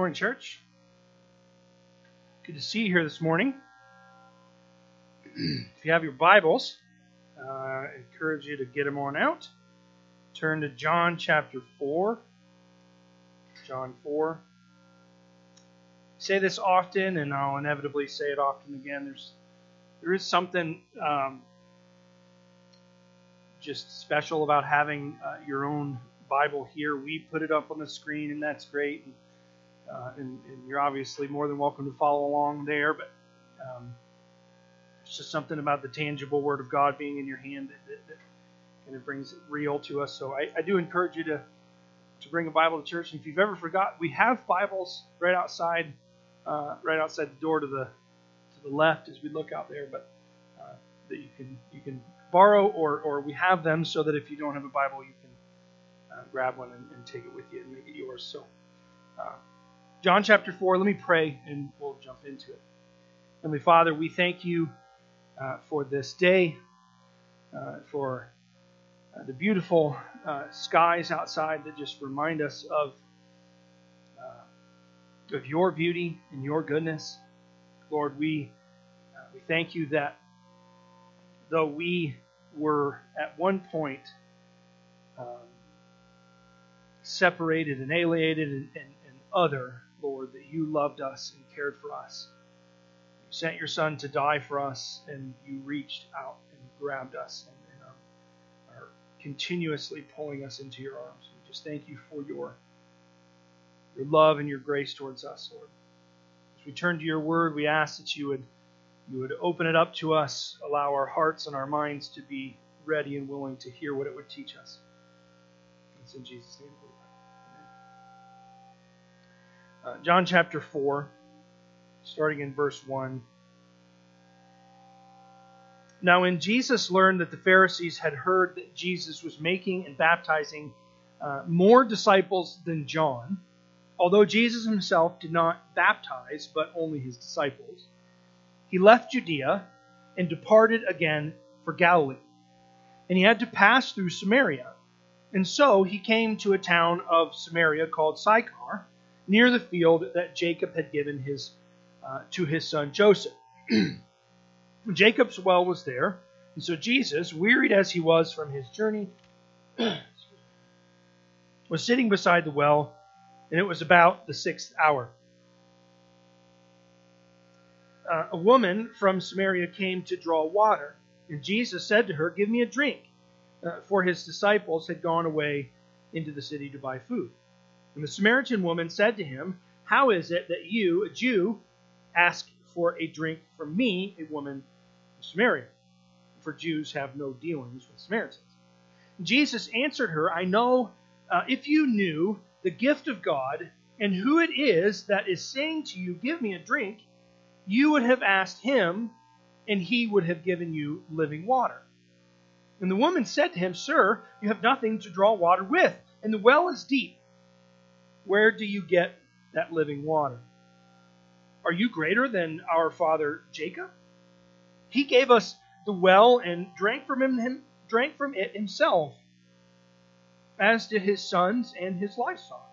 Morning, church. Good to see you here this morning. if you have your Bibles, uh, I encourage you to get them on out. Turn to John chapter 4. John 4. I say this often, and I'll inevitably say it often again. There's there is something um, just special about having uh, your own Bible here. We put it up on the screen, and that's great. And, uh, and, and, you're obviously more than welcome to follow along there. But um, it's just something about the tangible Word of God being in your hand that, that, that kind of brings it real to us. So I, I, do encourage you to to bring a Bible to church. And if you've ever forgot, we have Bibles right outside, uh, right outside the door to the to the left as we look out there. But uh, that you can you can borrow or or we have them so that if you don't have a Bible, you can uh, grab one and, and, take it with you and make it yours. So. John chapter 4, let me pray and we'll jump into it. Heavenly Father, we thank you uh, for this day, uh, for uh, the beautiful uh, skies outside that just remind us of, uh, of your beauty and your goodness. Lord, we, uh, we thank you that though we were at one point um, separated and alienated and, and, and other, Lord, that you loved us and cared for us. You sent your Son to die for us, and you reached out and grabbed us and, and are, are continuously pulling us into your arms. We just thank you for your, your love and your grace towards us, Lord. As we turn to your word, we ask that you would you would open it up to us, allow our hearts and our minds to be ready and willing to hear what it would teach us. It's in Jesus' name. Uh, John chapter 4, starting in verse 1. Now, when Jesus learned that the Pharisees had heard that Jesus was making and baptizing uh, more disciples than John, although Jesus himself did not baptize, but only his disciples, he left Judea and departed again for Galilee. And he had to pass through Samaria. And so he came to a town of Samaria called Sychar near the field that Jacob had given his uh, to his son Joseph. Jacob's well was there, and so Jesus, wearied as he was from his journey, was sitting beside the well, and it was about the sixth hour. Uh, a woman from Samaria came to draw water, and Jesus said to her, Give me a drink, uh, for his disciples had gone away into the city to buy food. And the Samaritan woman said to him, How is it that you, a Jew, ask for a drink from me, a woman of Samaria? For Jews have no dealings with Samaritans. Jesus answered her, I know uh, if you knew the gift of God and who it is that is saying to you, Give me a drink, you would have asked him, and he would have given you living water. And the woman said to him, Sir, you have nothing to draw water with, and the well is deep. Where do you get that living water? Are you greater than our father Jacob? He gave us the well and drank from him, drank from it himself, as did his sons and his livestock.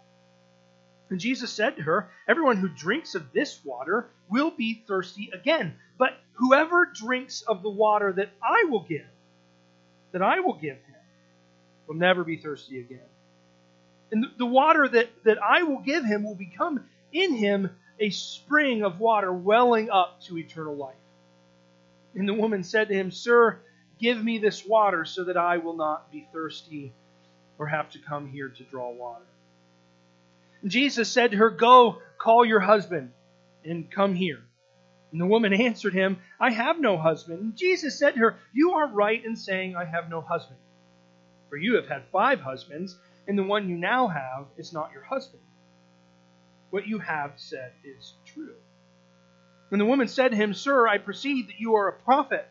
And Jesus said to her, Everyone who drinks of this water will be thirsty again. But whoever drinks of the water that I will give, that I will give him, will never be thirsty again. And the water that, that I will give him will become in him a spring of water welling up to eternal life. And the woman said to him, Sir, give me this water so that I will not be thirsty or have to come here to draw water. And Jesus said to her, Go, call your husband and come here. And the woman answered him, I have no husband. And Jesus said to her, You are right in saying, I have no husband. For you have had five husbands and the one you now have is not your husband. What you have said is true. And the woman said to him, Sir, I perceive that you are a prophet.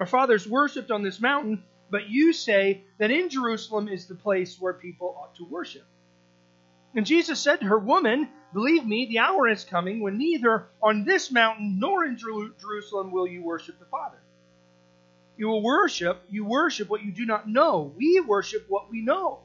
Our fathers worshipped on this mountain, but you say that in Jerusalem is the place where people ought to worship. And Jesus said to her, Woman, believe me, the hour is coming when neither on this mountain nor in Jerusalem will you worship the Father. You will worship, you worship what you do not know. We worship what we know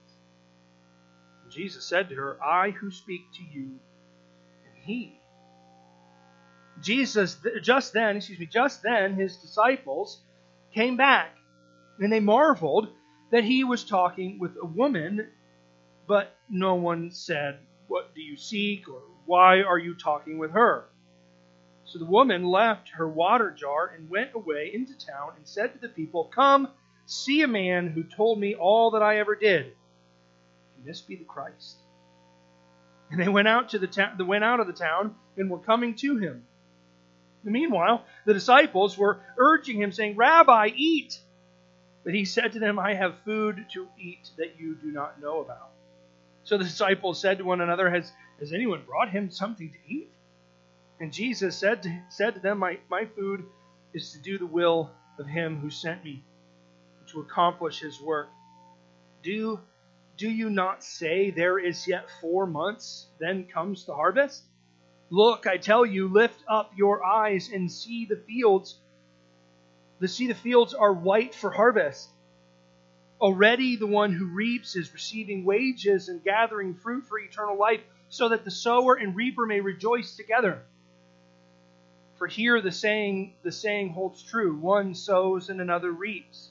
Jesus said to her, I who speak to you am he. Jesus, just then, excuse me, just then, his disciples came back, and they marveled that he was talking with a woman but no one said, What do you seek? or Why are you talking with her? So the woman left her water jar and went away into town and said to the people, Come, see a man who told me all that I ever did. This be the Christ? And they went out to the ta- went out of the town and were coming to him. Meanwhile, the disciples were urging him, saying, Rabbi, eat. But he said to them, I have food to eat that you do not know about. So the disciples said to one another, Has, has anyone brought him something to eat? And Jesus said to, said to them, my, my food is to do the will of him who sent me, to accomplish his work. Do, do you not say, There is yet four months, then comes the harvest? Look, I tell you, lift up your eyes and see the fields. The see the fields are white for harvest. Already the one who reaps is receiving wages and gathering fruit for eternal life, so that the sower and reaper may rejoice together. For here the saying the saying holds true, one sows and another reaps.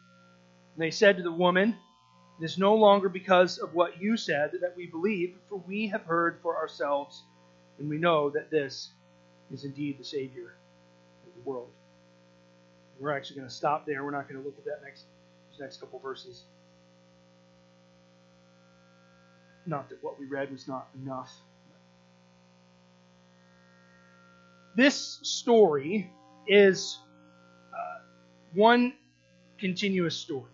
And they said to the woman, It is no longer because of what you said that we believe, for we have heard for ourselves, and we know that this is indeed the Savior of the world. We're actually going to stop there. We're not going to look at that next, next couple verses. Not that what we read was not enough. This story is uh, one continuous story.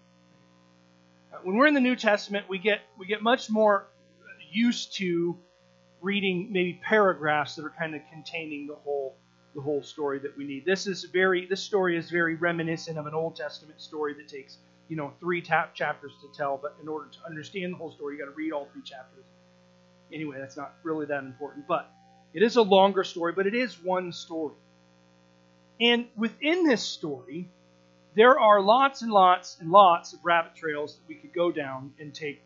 When we're in the New Testament, we get we get much more used to reading maybe paragraphs that are kind of containing the whole the whole story that we need. This is very this story is very reminiscent of an Old Testament story that takes you know three tap chapters to tell, but in order to understand the whole story, you got to read all three chapters. Anyway, that's not really that important, but it is a longer story, but it is one story. And within this story, there are lots and lots and lots of rabbit trails that we could go down and take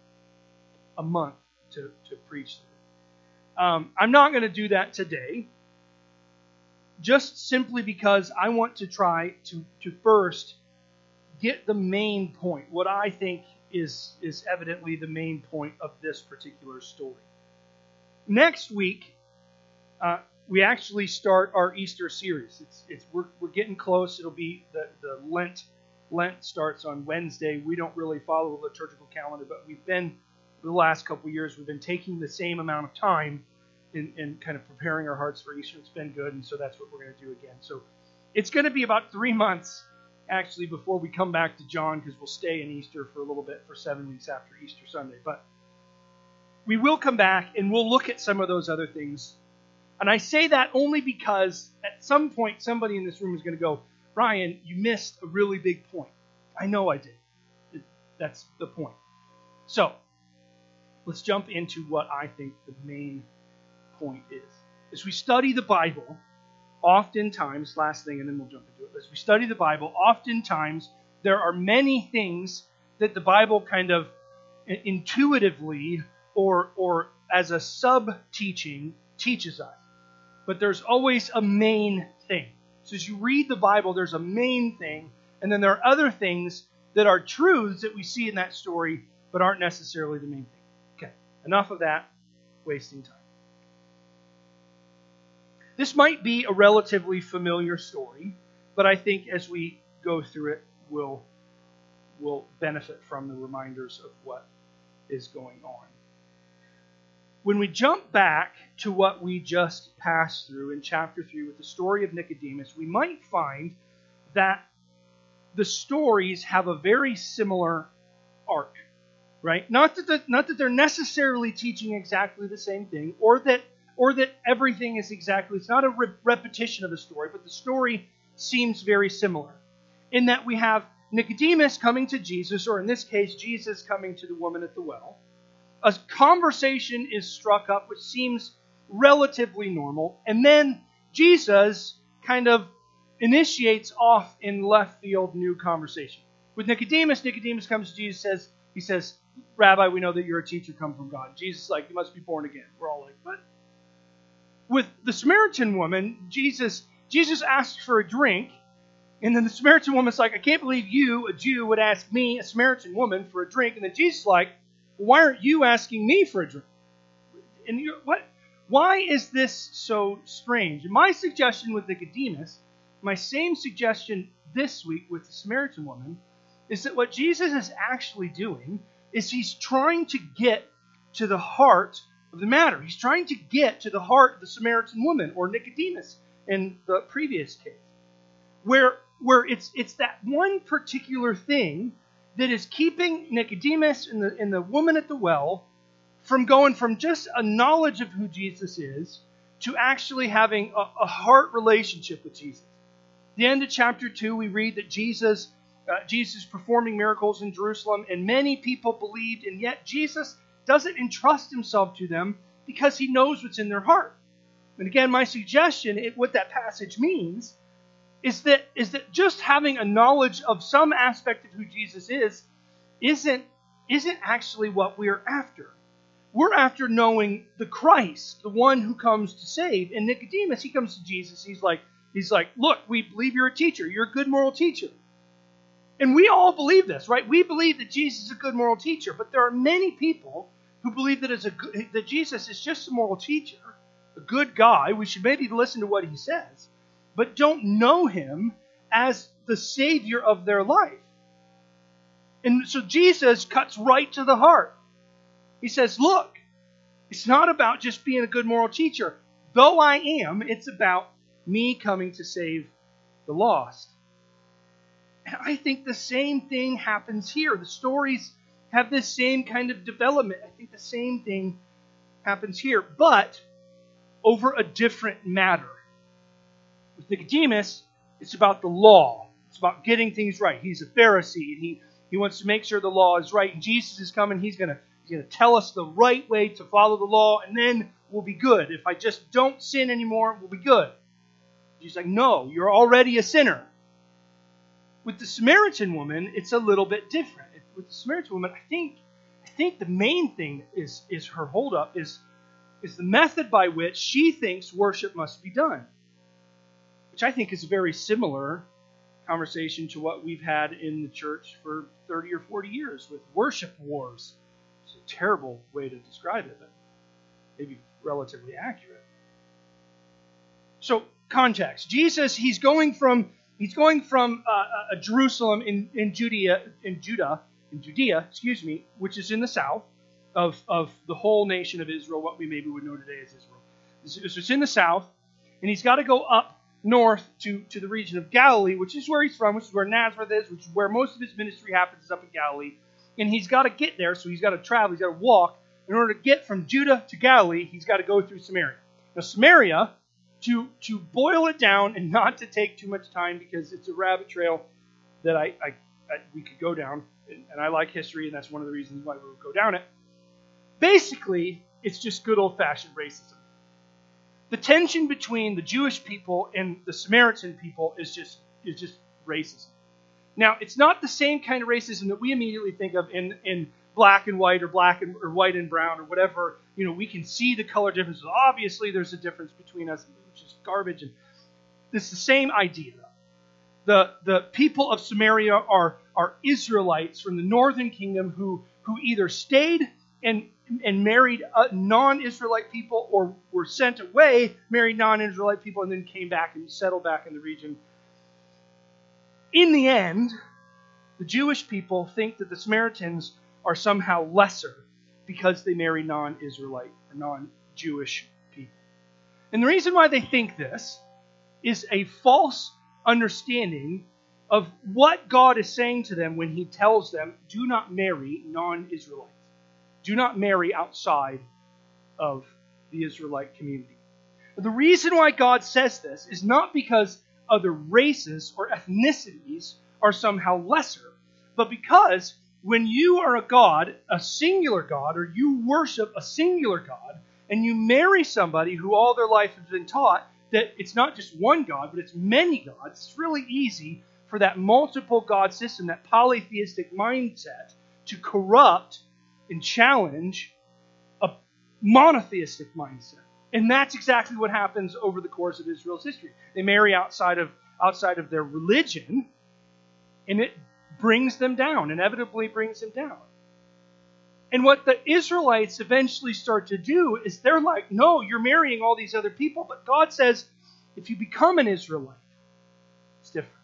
a month to, to preach through. Um, I'm not going to do that today, just simply because I want to try to, to first get the main point, what I think is, is evidently the main point of this particular story. Next week, uh, we actually start our Easter series. It's, it's we're, we're getting close. It'll be the, the Lent. Lent starts on Wednesday. We don't really follow a liturgical calendar, but we've been for the last couple years we've been taking the same amount of time in, in kind of preparing our hearts for Easter. It's been good, and so that's what we're going to do again. So it's going to be about three months actually before we come back to John because we'll stay in Easter for a little bit for seven weeks after Easter Sunday. But we will come back and we'll look at some of those other things. And I say that only because at some point somebody in this room is going to go, Ryan, you missed a really big point. I know I did. That's the point. So let's jump into what I think the main point is. As we study the Bible, oftentimes, last thing, and then we'll jump into it. As we study the Bible, oftentimes there are many things that the Bible kind of intuitively or, or as a sub teaching teaches us. But there's always a main thing. So as you read the Bible, there's a main thing, and then there are other things that are truths that we see in that story, but aren't necessarily the main thing. Okay, enough of that, wasting time. This might be a relatively familiar story, but I think as we go through it, we'll, we'll benefit from the reminders of what is going on. When we jump back to what we just passed through in chapter 3 with the story of Nicodemus, we might find that the stories have a very similar arc, right? Not that the, not that they're necessarily teaching exactly the same thing, or that or that everything is exactly. It's not a re- repetition of the story, but the story seems very similar in that we have Nicodemus coming to Jesus, or in this case, Jesus coming to the woman at the well. A conversation is struck up, which seems relatively normal, and then Jesus kind of initiates off in left field new conversation. With Nicodemus, Nicodemus comes to Jesus says, he says, Rabbi, we know that you're a teacher come from God. Jesus like, you must be born again. We're all like, what? With the Samaritan woman, Jesus Jesus asks for a drink, and then the Samaritan woman's like, I can't believe you, a Jew, would ask me, a Samaritan woman, for a drink. And then Jesus like, why aren't you asking me for a drink? And you what? Why is this so strange? My suggestion with Nicodemus my same suggestion this week with the Samaritan woman is that what Jesus is actually doing is he's trying to get to the heart of the matter. He's trying to get to the heart of the Samaritan woman or Nicodemus in the previous case. Where where it's it's that one particular thing that is keeping Nicodemus and the and the woman at the well from going from just a knowledge of who Jesus is to actually having a, a heart relationship with Jesus the end of chapter 2, we read that Jesus, uh, Jesus performing miracles in Jerusalem, and many people believed, and yet Jesus doesn't entrust himself to them because he knows what's in their heart. And again, my suggestion, it, what that passage means, is that is that just having a knowledge of some aspect of who Jesus is isn't isn't actually what we're after. We're after knowing the Christ, the one who comes to save. And Nicodemus, he comes to Jesus. He's like, He's like, Look, we believe you're a teacher. You're a good moral teacher. And we all believe this, right? We believe that Jesus is a good moral teacher, but there are many people who believe that, as a good, that Jesus is just a moral teacher, a good guy. We should maybe listen to what he says, but don't know him as the Savior of their life. And so Jesus cuts right to the heart. He says, Look, it's not about just being a good moral teacher. Though I am, it's about me coming to save the lost. And I think the same thing happens here. The stories have this same kind of development. I think the same thing happens here, but over a different matter. With Nicodemus, it's about the law. It's about getting things right. He's a Pharisee, and he, he wants to make sure the law is right. And Jesus is coming. He's going to he's going to tell us the right way to follow the law, and then we'll be good. If I just don't sin anymore, we'll be good. She's like, No, you're already a sinner. With the Samaritan woman, it's a little bit different. With the Samaritan woman, I think I think the main thing is is her holdup is is the method by which she thinks worship must be done. Which I think is a very similar conversation to what we've had in the church for 30 or 40 years with worship wars. It's a terrible way to describe it, but maybe relatively accurate. So context. Jesus, he's going from he's going from uh, uh, Jerusalem in, in Judea in Judah in Judea, excuse me, which is in the south of, of the whole nation of Israel, what we maybe would know today as Israel. So it's in the south, and he's got to go up north to, to the region of Galilee, which is where he's from, which is where Nazareth is, which is where most of his ministry happens, is up in Galilee. And he's got to get there, so he's got to travel, he's got to walk. In order to get from Judah to Galilee, he's got to go through Samaria. Now, Samaria to to boil it down and not to take too much time because it's a rabbit trail that I, I, I we could go down, and, and I like history, and that's one of the reasons why we would go down it. Basically, it's just good old fashioned racism. The tension between the Jewish people and the Samaritan people is just is just racism. Now, it's not the same kind of racism that we immediately think of in in black and white or black and or white and brown or whatever. You know, we can see the color differences. Obviously, there's a difference between us, which is garbage. And it's the same idea. The the people of Samaria are are Israelites from the northern kingdom who who either stayed and and married uh, non-Israelite people, or were sent away, married non-Israelite people, and then came back and settled back in the region. In the end, the Jewish people think that the Samaritans are somehow lesser because they marry non-Israelite or non-Jewish people. And the reason why they think this is a false understanding of what God is saying to them when He tells them, do not marry non Israelites. Do not marry outside of the Israelite community. The reason why God says this is not because other races or ethnicities are somehow lesser, but because when you are a God, a singular God, or you worship a singular God, and you marry somebody who all their life has been taught that it's not just one God, but it's many gods, it's really easy for that multiple God system, that polytheistic mindset, to corrupt and challenge a monotheistic mindset. And that's exactly what happens over the course of Israel's history. They marry outside of outside of their religion, and it brings them down, inevitably brings them down. And what the Israelites eventually start to do is they're like, no, you're marrying all these other people. But God says, if you become an Israelite, it's different.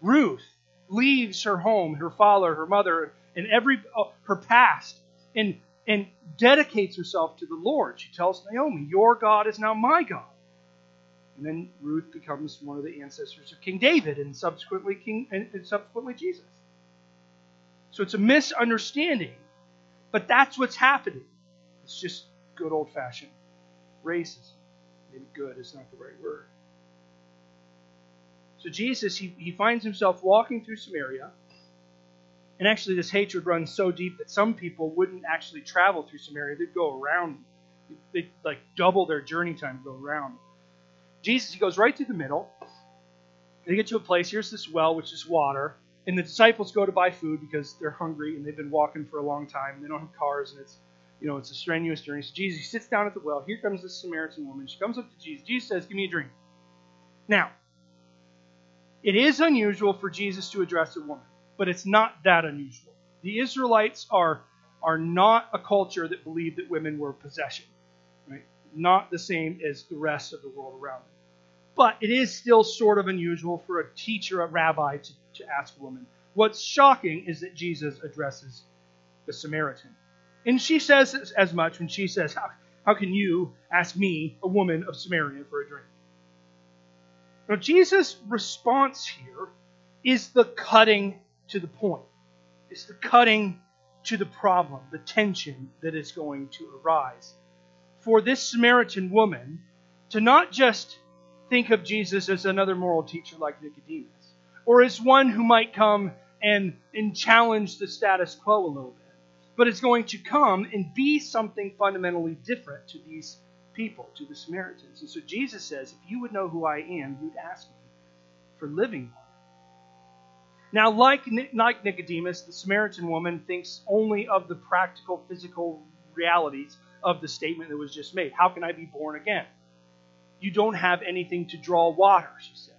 Ruth leaves her home, her father, her mother, and every uh, her past, and and dedicates herself to the Lord. She tells Naomi, "Your God is now my God." And then Ruth becomes one of the ancestors of King David, and subsequently King, and, subsequently Jesus. So it's a misunderstanding, but that's what's happening. It's just good old-fashioned racism. Maybe good is not the right word. So Jesus, he, he finds himself walking through Samaria. And actually, this hatred runs so deep that some people wouldn't actually travel through Samaria. They'd go around. They'd like double their journey time to go around. Jesus, he goes right through the middle. They get to a place. Here's this well, which is water. And the disciples go to buy food because they're hungry and they've been walking for a long time. And they don't have cars, and it's you know it's a strenuous journey. So Jesus sits down at the well. Here comes this Samaritan woman. She comes up to Jesus. Jesus says, "Give me a drink." Now, it is unusual for Jesus to address a woman, but it's not that unusual. The Israelites are, are not a culture that believed that women were possession, right? Not the same as the rest of the world around them. But it is still sort of unusual for a teacher, a rabbi, to, to ask a woman. What's shocking is that Jesus addresses the Samaritan. And she says as much when she says, How, how can you ask me, a woman of Samaria, for a drink? Now, Jesus' response here is the cutting to the point. It's the cutting to the problem, the tension that is going to arise. For this Samaritan woman to not just think of Jesus as another moral teacher like Nicodemus, or as one who might come and, and challenge the status quo a little bit, but it's going to come and be something fundamentally different to these people, to the Samaritans. And so Jesus says, if you would know who I am, you'd ask me for living water. Now, like, like Nicodemus, the Samaritan woman thinks only of the practical, physical realities of the statement that was just made. How can I be born again? You don't have anything to draw water, she says.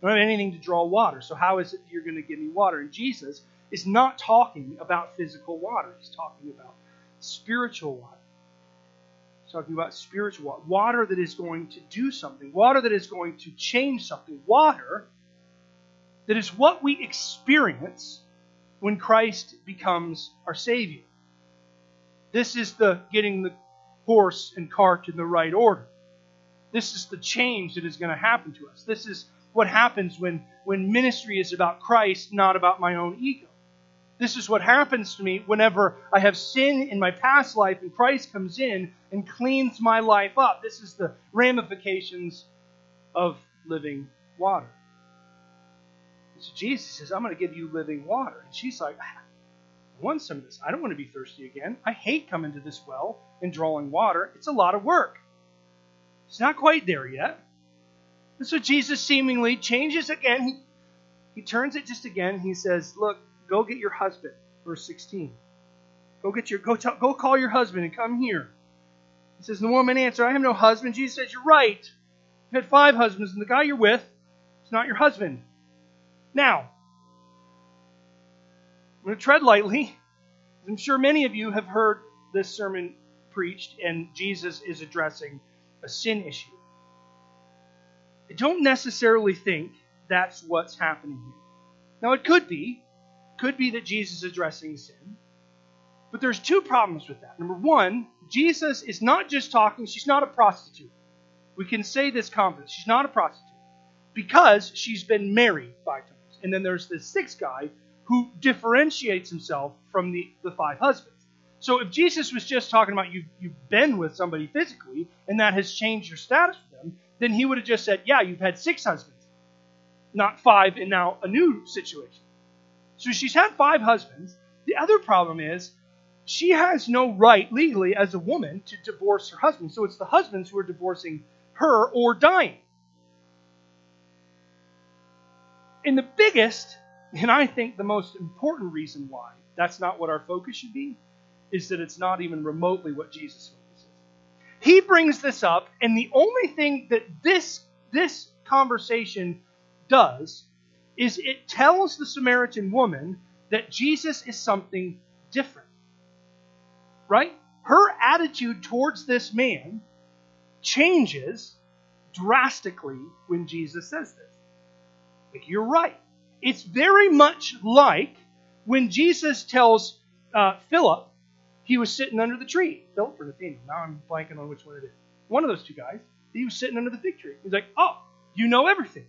You don't have anything to draw water. So, how is it you're going to give me water? And Jesus is not talking about physical water, he's talking about spiritual water talking about spiritual water, water that is going to do something, water that is going to change something, water that is what we experience when Christ becomes our Savior. This is the getting the horse and cart in the right order. This is the change that is going to happen to us. This is what happens when, when ministry is about Christ, not about my own ego. This is what happens to me whenever I have sin in my past life and Christ comes in and cleans my life up. This is the ramifications of living water. Jesus says, I'm going to give you living water. And she's like, ah, I want some of this. I don't want to be thirsty again. I hate coming to this well and drawing water. It's a lot of work. It's not quite there yet. And so Jesus seemingly changes again. He, he turns it just again. He says, Look, Go get your husband. Verse 16. Go get your go tell, go call your husband and come here. He says, The woman answered, I have no husband. Jesus says, You're right. You've had five husbands, and the guy you're with is not your husband. Now, I'm going to tread lightly. I'm sure many of you have heard this sermon preached and Jesus is addressing a sin issue. I don't necessarily think that's what's happening here. Now, it could be. Could be that Jesus is addressing sin. But there's two problems with that. Number one, Jesus is not just talking, she's not a prostitute. We can say this confidently. She's not a prostitute because she's been married five times. And then there's this sixth guy who differentiates himself from the, the five husbands. So if Jesus was just talking about you've, you've been with somebody physically and that has changed your status with them, then he would have just said, yeah, you've had six husbands, not five, and now a new situation. So she's had five husbands. The other problem is she has no right legally as a woman to divorce her husband. So it's the husbands who are divorcing her or dying. And the biggest, and I think the most important reason why that's not what our focus should be, is that it's not even remotely what Jesus focuses. He brings this up, and the only thing that this this conversation does is it tells the Samaritan woman that Jesus is something different. Right? Her attitude towards this man changes drastically when Jesus says this. You're right. It's very much like when Jesus tells uh, Philip he was sitting under the tree. Philip or Nathaniel. Now I'm blanking on which one it is. One of those two guys. He was sitting under the fig tree. He's like, Oh, you know everything.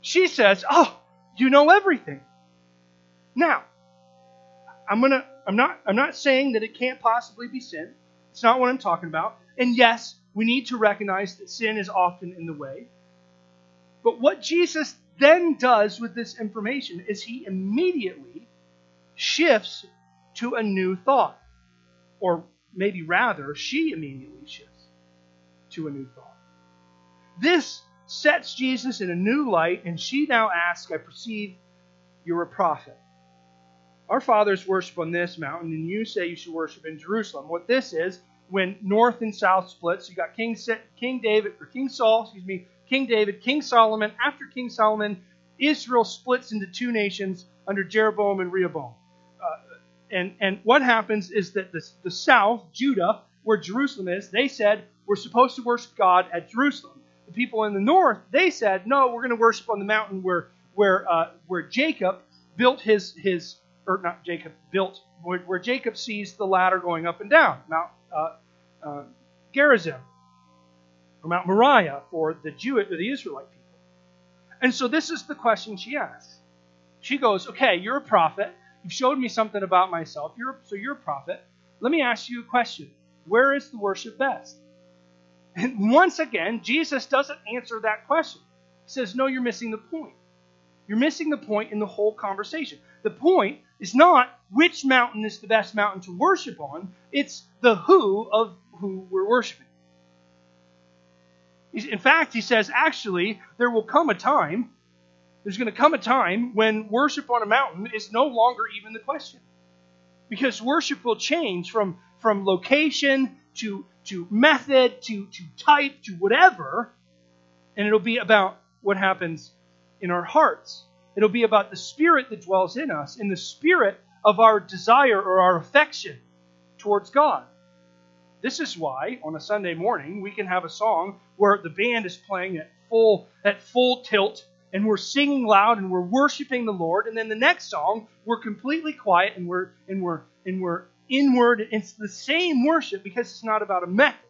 She says, Oh, you know everything. Now, I'm gonna I'm not I'm not saying that it can't possibly be sin. It's not what I'm talking about. And yes, we need to recognize that sin is often in the way. But what Jesus then does with this information is he immediately shifts to a new thought. Or maybe rather, she immediately shifts to a new thought. This sets Jesus in a new light, and she now asks, I perceive you're a prophet. Our fathers worship on this mountain, and you say you should worship in Jerusalem. What this is, when north and south splits, you got King, King David, or King Saul, excuse me, King David, King Solomon. After King Solomon, Israel splits into two nations under Jeroboam and Rehoboam and, and what happens is that the, the south, Judah, where Jerusalem is, they said, we're supposed to worship God at Jerusalem. The people in the north, they said, no, we're going to worship on the mountain where, where, uh, where Jacob built his, his, or not Jacob, built, where, where Jacob sees the ladder going up and down, Mount uh, uh, Gerizim, Mount Moriah for the Jew, or the Israelite people. And so this is the question she asks. She goes, okay, you're a prophet. You've showed me something about myself. You're, so you're a prophet. Let me ask you a question. Where is the worship best? And once again, Jesus doesn't answer that question. He says, No, you're missing the point. You're missing the point in the whole conversation. The point is not which mountain is the best mountain to worship on, it's the who of who we're worshiping. In fact, he says, actually, there will come a time there's going to come a time when worship on a mountain is no longer even the question. Because worship will change from, from location to, to method to, to type to whatever, and it'll be about what happens in our hearts. It'll be about the spirit that dwells in us, in the spirit of our desire or our affection towards God. This is why on a Sunday morning we can have a song where the band is playing at full at full tilt and we're singing loud and we're worshiping the Lord. And then the next song, we're completely quiet and we're and we're and we're inward. It's the same worship because it's not about a method.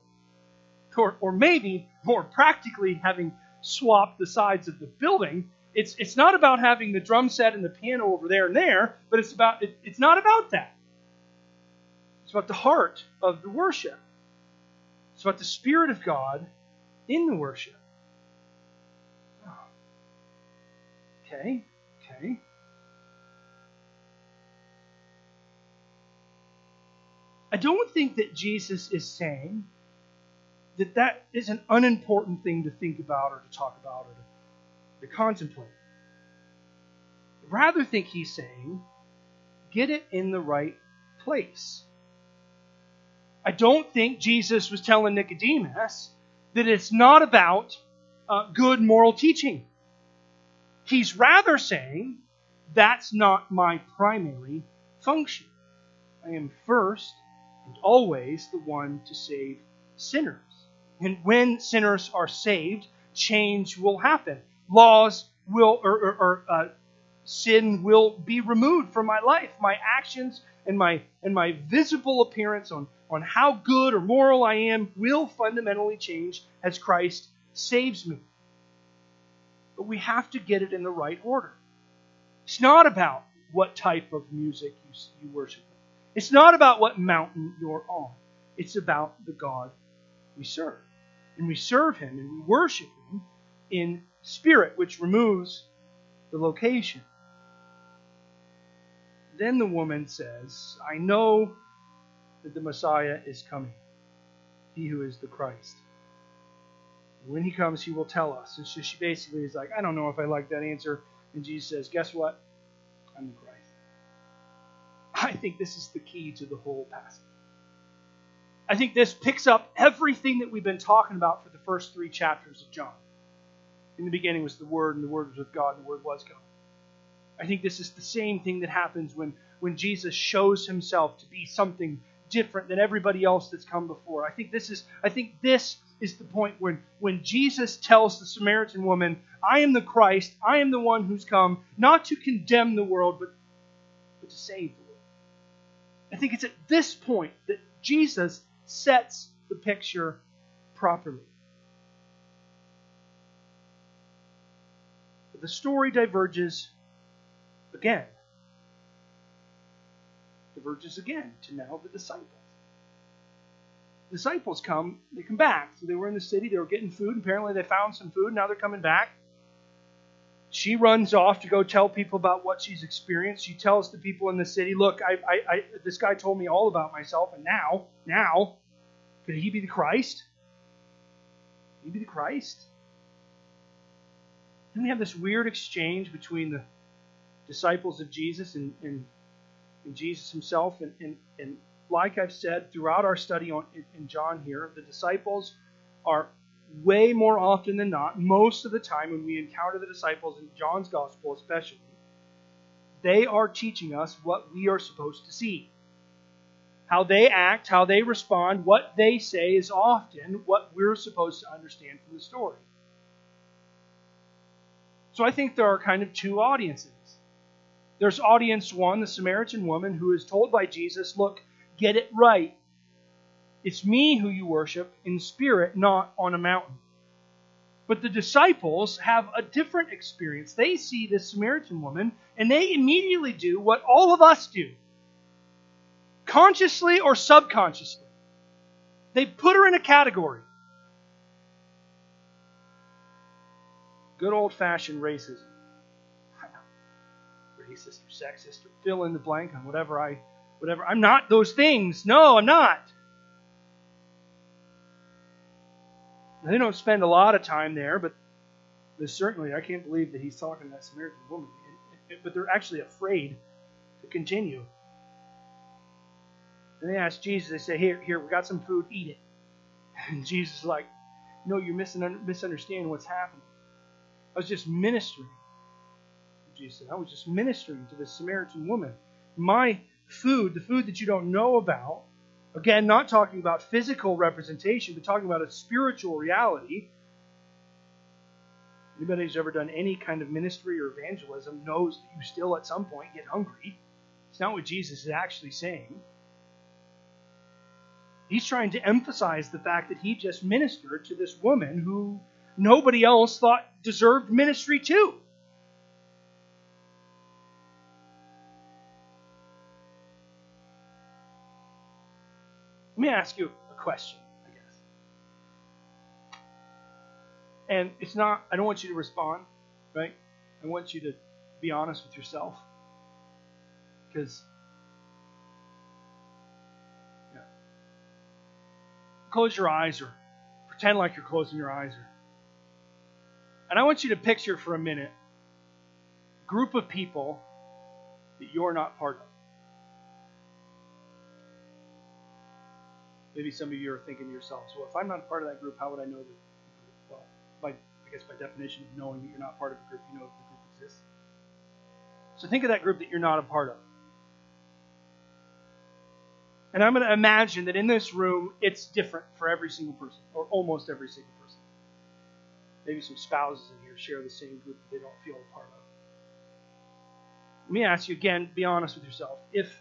Or, or maybe more practically having swapped the sides of the building. It's it's not about having the drum set and the piano over there and there, but it's about it, it's not about that. It's about the heart of the worship. It's about the Spirit of God in the worship. Okay, okay. I don't think that Jesus is saying that that is an unimportant thing to think about or to talk about or to, to contemplate. I rather think he's saying, get it in the right place. I don't think Jesus was telling Nicodemus that it's not about uh, good moral teaching. He's rather saying, that's not my primary function. I am first and always the one to save sinners. And when sinners are saved, change will happen. Laws will, or, or, or uh, sin will be removed from my life. My actions and my and my visible appearance on, on how good or moral I am will fundamentally change as Christ saves me. But we have to get it in the right order. It's not about what type of music you, you worship. It's not about what mountain you're on. It's about the God we serve. And we serve Him and we worship Him in spirit, which removes the location. Then the woman says, I know that the Messiah is coming, he who is the Christ. When he comes, he will tell us. And so she basically is like, I don't know if I like that answer. And Jesus says, Guess what? I'm the Christ. I think this is the key to the whole passage. I think this picks up everything that we've been talking about for the first three chapters of John. In the beginning was the Word, and the Word was with God, and the Word was God. I think this is the same thing that happens when, when Jesus shows himself to be something different than everybody else that's come before. I think this is I think this is the point when when Jesus tells the Samaritan woman, I am the Christ, I am the one who's come not to condemn the world, but, but to save the world. I think it's at this point that Jesus sets the picture properly. But the story diverges again. Diverges again to now the disciples. The disciples come, they come back. So they were in the city, they were getting food. Apparently, they found some food. Now they're coming back. She runs off to go tell people about what she's experienced. She tells the people in the city, "Look, I, I, I, this guy told me all about myself, and now, now, could he be the Christ? Could he be the Christ?" Then we have this weird exchange between the disciples of Jesus and, and, and Jesus himself. And, and, and, like I've said throughout our study on, in John here, the disciples are way more often than not, most of the time when we encounter the disciples in John's gospel especially, they are teaching us what we are supposed to see. How they act, how they respond, what they say is often what we're supposed to understand from the story. So I think there are kind of two audiences. There's audience one, the Samaritan woman, who is told by Jesus, Look, get it right. It's me who you worship in spirit, not on a mountain. But the disciples have a different experience. They see this Samaritan woman and they immediately do what all of us do, consciously or subconsciously. They put her in a category. Good old fashioned racism racist or sexist or fill in the blank on whatever I whatever. I'm not those things. No, I'm not. They don't spend a lot of time there, but certainly I can't believe that he's talking to that Samaritan woman. But they're actually afraid to continue. And they ask Jesus, they say, Here, here, we got some food, eat it. And Jesus is like, No, you're misunderstanding what's happening. I was just ministering. Jesus said. I was just ministering to this Samaritan woman. My food, the food that you don't know about, again, not talking about physical representation, but talking about a spiritual reality. Anybody who's ever done any kind of ministry or evangelism knows that you still at some point get hungry. It's not what Jesus is actually saying. He's trying to emphasize the fact that he just ministered to this woman who nobody else thought deserved ministry too. Let me ask you a question, I guess. And it's not, I don't want you to respond, right? I want you to be honest with yourself. Because, yeah. Close your eyes or pretend like you're closing your eyes. Or, and I want you to picture for a minute a group of people that you're not part of. Maybe some of you are thinking to yourselves, well, if I'm not part of that group, how would I know that? Well, by, I guess by definition of knowing that you're not part of a group, you know if the group exists. So think of that group that you're not a part of. And I'm going to imagine that in this room, it's different for every single person, or almost every single person. Maybe some spouses in here share the same group that they don't feel a part of. Let me ask you again, be honest with yourself. If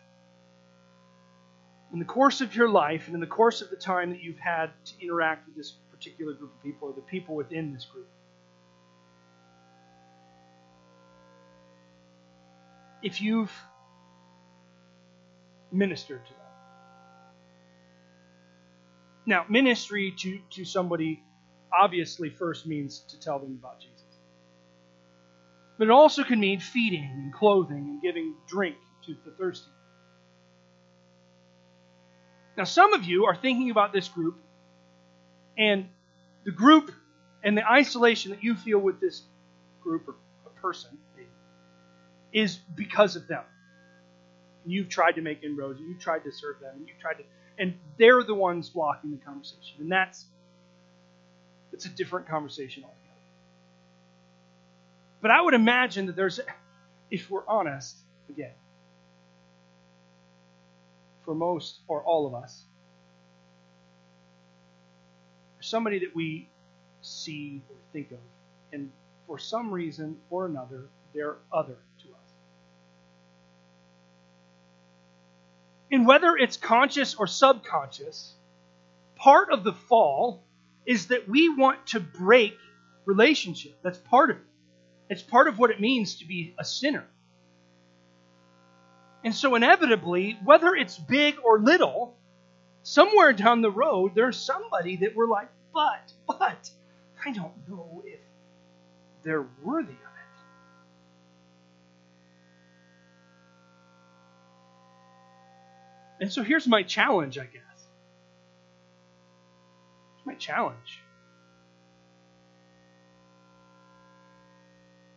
in the course of your life and in the course of the time that you've had to interact with this particular group of people or the people within this group, if you've ministered to them. Now, ministry to, to somebody obviously first means to tell them about Jesus. But it also can mean feeding and clothing and giving drink to the thirsty. Now, some of you are thinking about this group, and the group and the isolation that you feel with this group or person is because of them. You've tried to make inroads, and you've tried to serve them, and you've tried to, and they're the ones blocking the conversation, and that's it's a different conversation altogether. But I would imagine that there's, if we're honest, again, for most or all of us. Somebody that we see or think of, and for some reason or another, they're other to us. And whether it's conscious or subconscious, part of the fall is that we want to break relationship. That's part of it. It's part of what it means to be a sinner. And so, inevitably, whether it's big or little, somewhere down the road, there's somebody that we're like, but, but, I don't know if they're worthy of it. And so here's my challenge, I guess. Here's my challenge.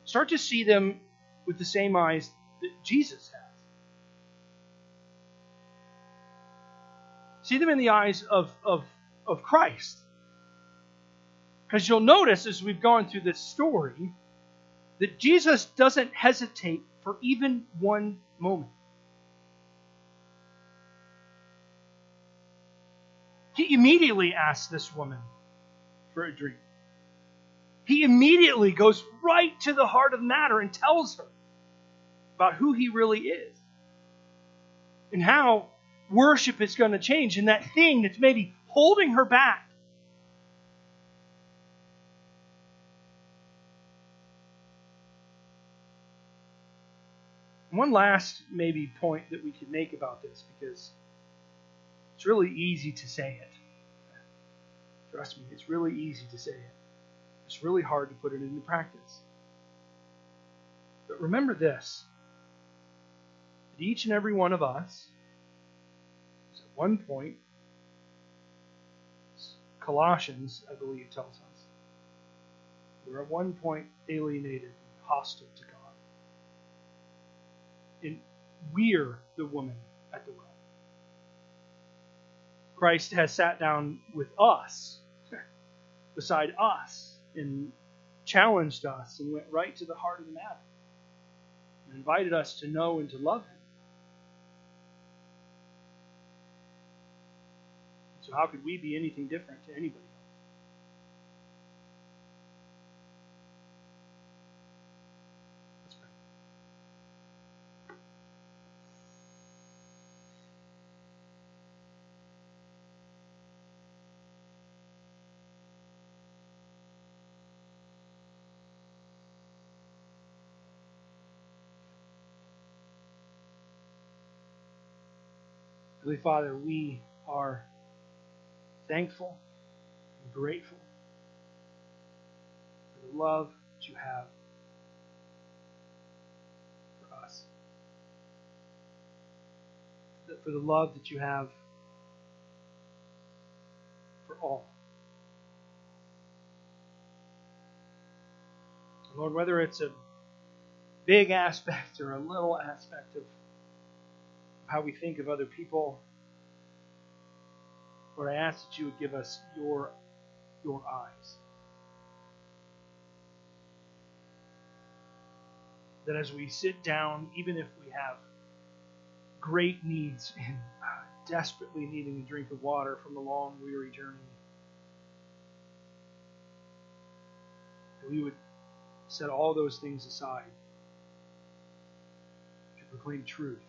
Start to see them with the same eyes that Jesus has. See them in the eyes of, of, of Christ. Because you'll notice as we've gone through this story that Jesus doesn't hesitate for even one moment. He immediately asks this woman for a drink. He immediately goes right to the heart of the matter and tells her about who he really is and how worship is going to change and that thing that's maybe holding her back. One last maybe point that we could make about this because it's really easy to say it. Trust me, it's really easy to say it. It's really hard to put it into practice. But remember this that each and every one of us one point, Colossians, I believe, tells us, we're at one point alienated, hostile to God. And we're the woman at the well. Christ has sat down with us, beside us, and challenged us and went right to the heart of the matter and invited us to know and to love Him. So how could we be anything different to anybody else? Father, we are thankful and grateful for the love that you have for us, for the love that you have for all. Lord, whether it's a big aspect or a little aspect of how we think of other people Lord, I ask that you would give us your, your eyes. That as we sit down, even if we have great needs and uh, desperately needing a drink of water from a long, weary journey. That we would set all those things aside to proclaim truth.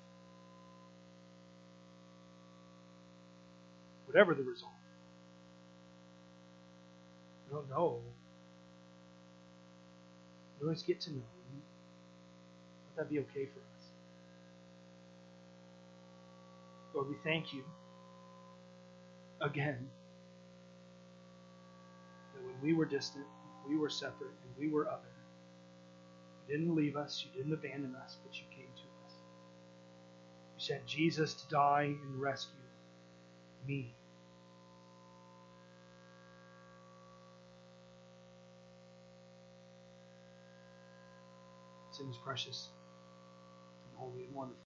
Whatever the result. We don't know. We always get to know. Let that be okay for us. Lord, we thank you again that when we were distant, we were separate, and we were other, you didn't leave us, you didn't abandon us, but you came to us. You sent Jesus to die and rescue me. Is precious and holy and wonderful.